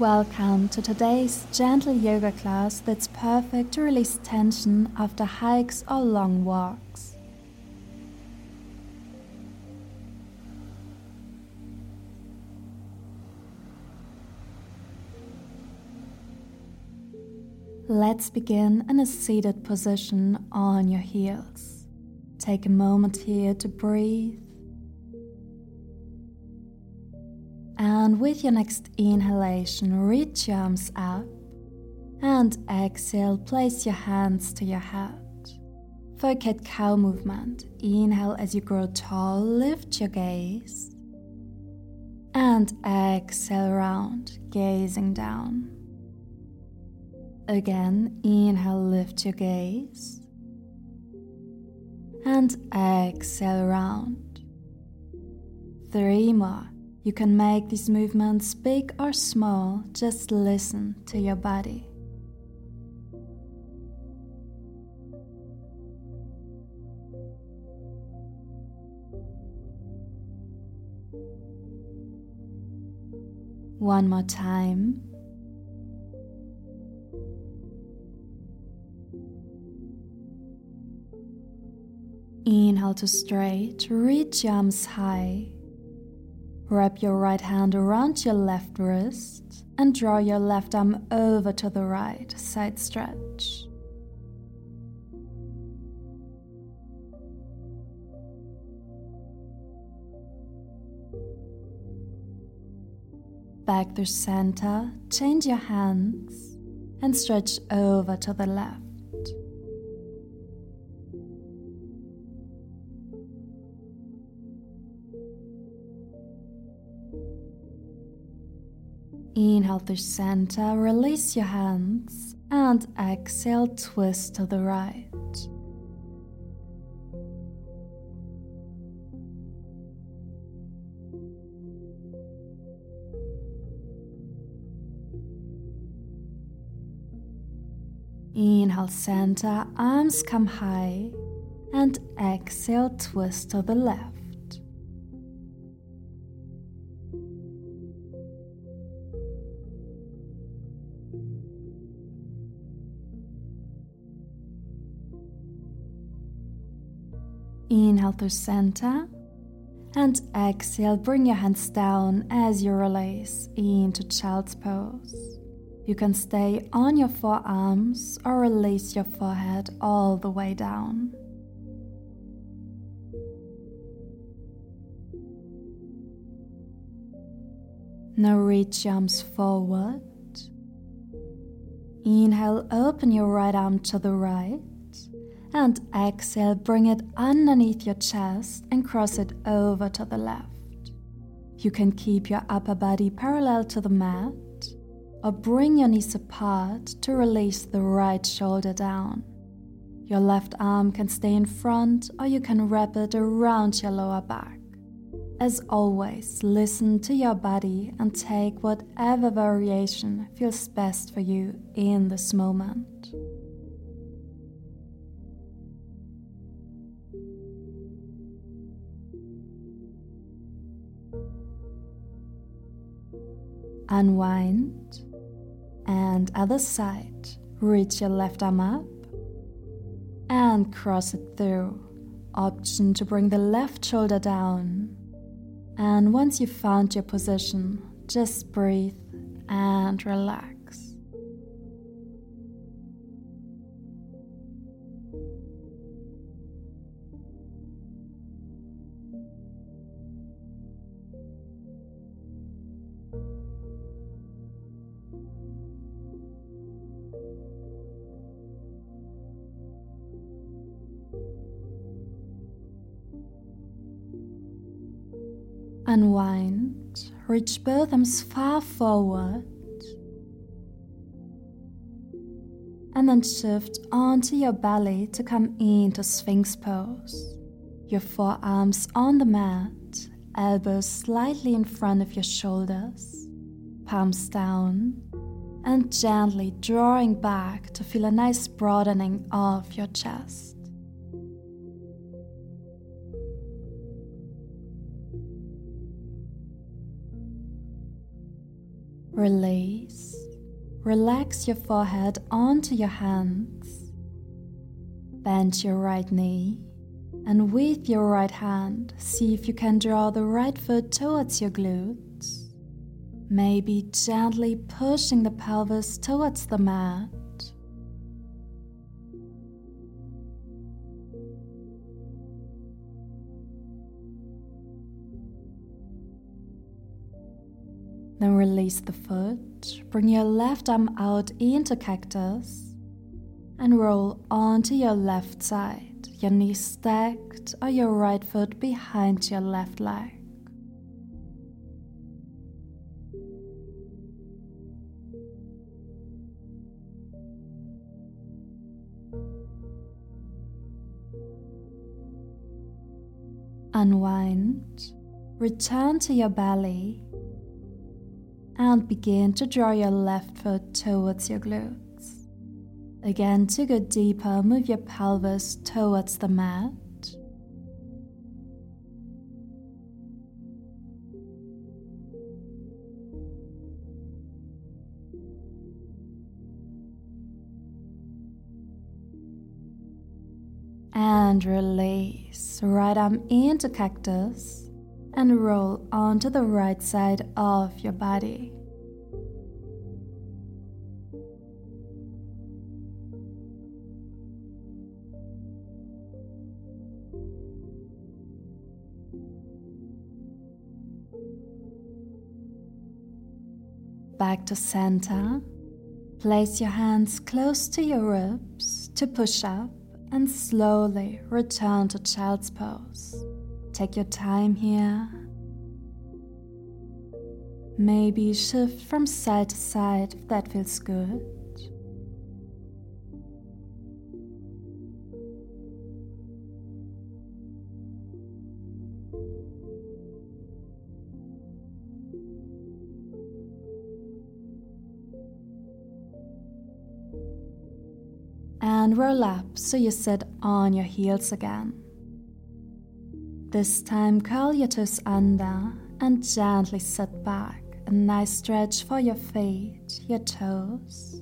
Welcome to today's gentle yoga class that's perfect to release tension after hikes or long walks. Let's begin in a seated position on your heels. Take a moment here to breathe And with your next inhalation, reach your arms up. And exhale, place your hands to your head. For cat cow movement, inhale as you grow tall, lift your gaze. And exhale round, gazing down. Again, inhale, lift your gaze. And exhale round. Three more. You can make these movements big or small, just listen to your body. One more time. Inhale to straight, reach arms high. Wrap your right hand around your left wrist and draw your left arm over to the right, side stretch. Back to center, change your hands and stretch over to the left. Inhale to center, release your hands, and exhale, twist to the right. Inhale, center, arms come high, and exhale, twist to the left. Inhale to center and exhale, bring your hands down as you release into child's pose. You can stay on your forearms or release your forehead all the way down. Now reach your arms forward. Inhale, open your right arm to the right and exhale, bring it underneath your chest and cross it over to the left. You can keep your upper body parallel to the mat or bring your knees apart to release the right shoulder down. Your left arm can stay in front or you can wrap it around your lower back. As always, listen to your body and take whatever variation feels best for you in this moment. Unwind and other side. Reach your left arm up and cross it through. Option to bring the left shoulder down. And once you've found your position, just breathe and relax. Unwind, reach both arms far forward, and then shift onto your belly to come into Sphinx pose. Your forearms on the mat, elbows slightly in front of your shoulders, palms down, and gently drawing back to feel a nice broadening of your chest. Release. Relax your forehead onto your hands. Bend your right knee. And with your right hand, see if you can draw the right foot towards your glutes. Maybe gently pushing the pelvis towards the mat. Release the foot, bring your left arm out into cactus, and roll onto your left side, your knees stacked or your right foot behind your left leg. Unwind, return to your belly and begin to draw your left foot towards your glutes. Again, to go deeper, move your pelvis towards the mat. And release. Right arm into cactus and roll onto the right side of your body. Back to center. Place your hands close to your ribs to push up and slowly return to child's pose. Take your time here. Maybe shift from side to side if that feels good. And roll up so you sit on your heels again. This time, curl your toes under and gently sit back. A nice stretch for your feet, your toes.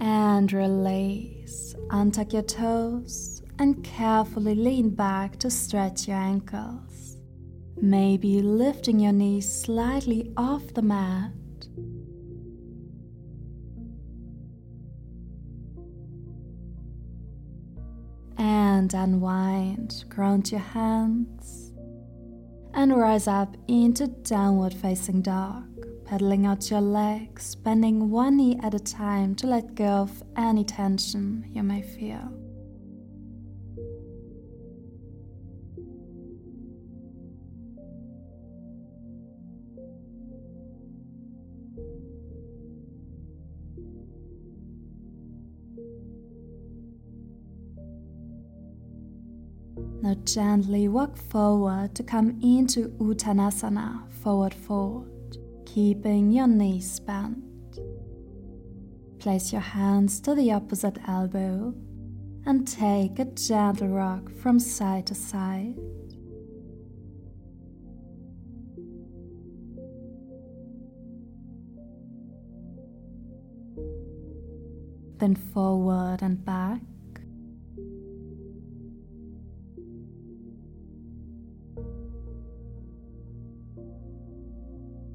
And release. Untuck your toes and carefully lean back to stretch your ankles. Maybe lifting your knees slightly off the mat and unwind. Ground your hands and rise up into downward facing dog. Pedaling out your legs, bending one knee at a time to let go of any tension you may feel. Now gently walk forward to come into Uttanasana, forward fold, keeping your knees bent. Place your hands to the opposite elbow and take a gentle rock from side to side. Then forward and back.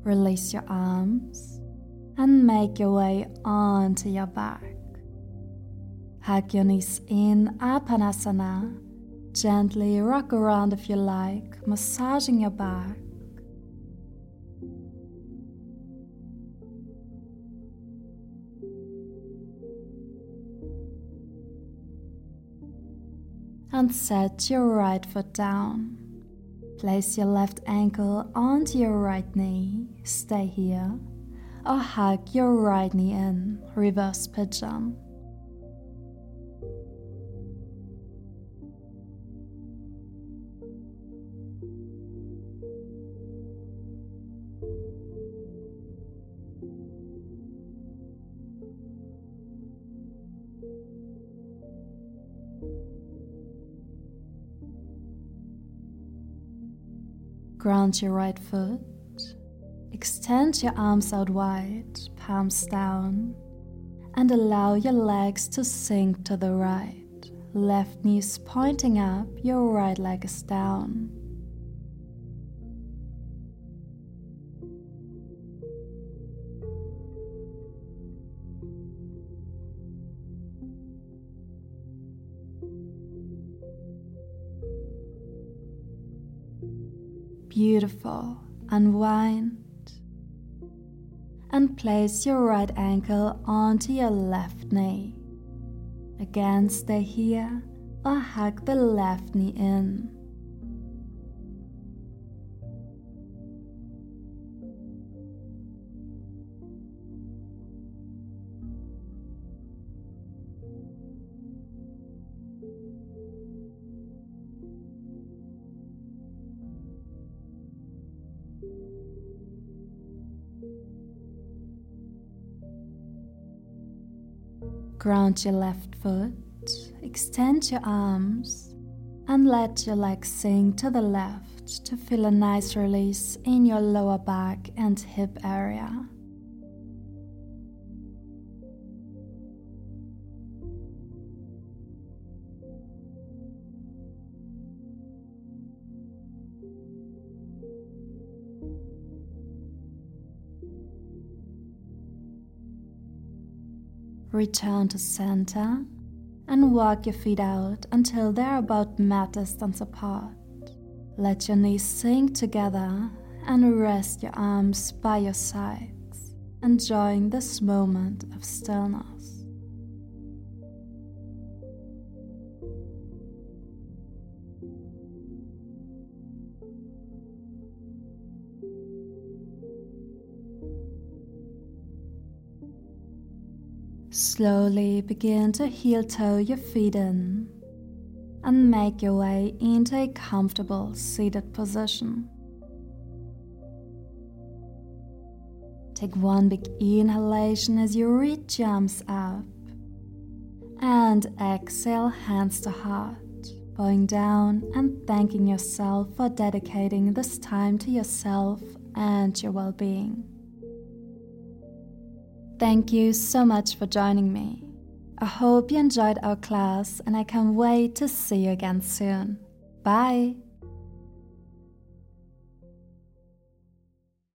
Release your arms and make your way onto your back. Hug your knees in Apanasana. Gently rock around if you like, massaging your back. And set your right foot down. Place your left ankle onto your right knee, stay here, or hug your right knee in, reverse pigeon. Ground your right foot. Extend your arms out wide, palms down, and allow your legs to sink to the right. Left knee is pointing up, your right leg is down. Beautiful. Unwind and place your right ankle onto your left knee. Again, stay here or hug the left knee in. Ground your left foot, extend your arms, and let your legs sink to the left to feel a nice release in your lower back and hip area. Return to center and walk your feet out until they're about mat distance apart. Let your knees sink together and rest your arms by your sides, enjoying this moment of stillness. Slowly begin to heel toe your feet in and make your way into a comfortable seated position. Take one big inhalation as you reach arms up and exhale hands to heart, bowing down and thanking yourself for dedicating this time to yourself and your well being. Thank you so much for joining me. I hope you enjoyed our class and I can't wait to see you again soon. Bye!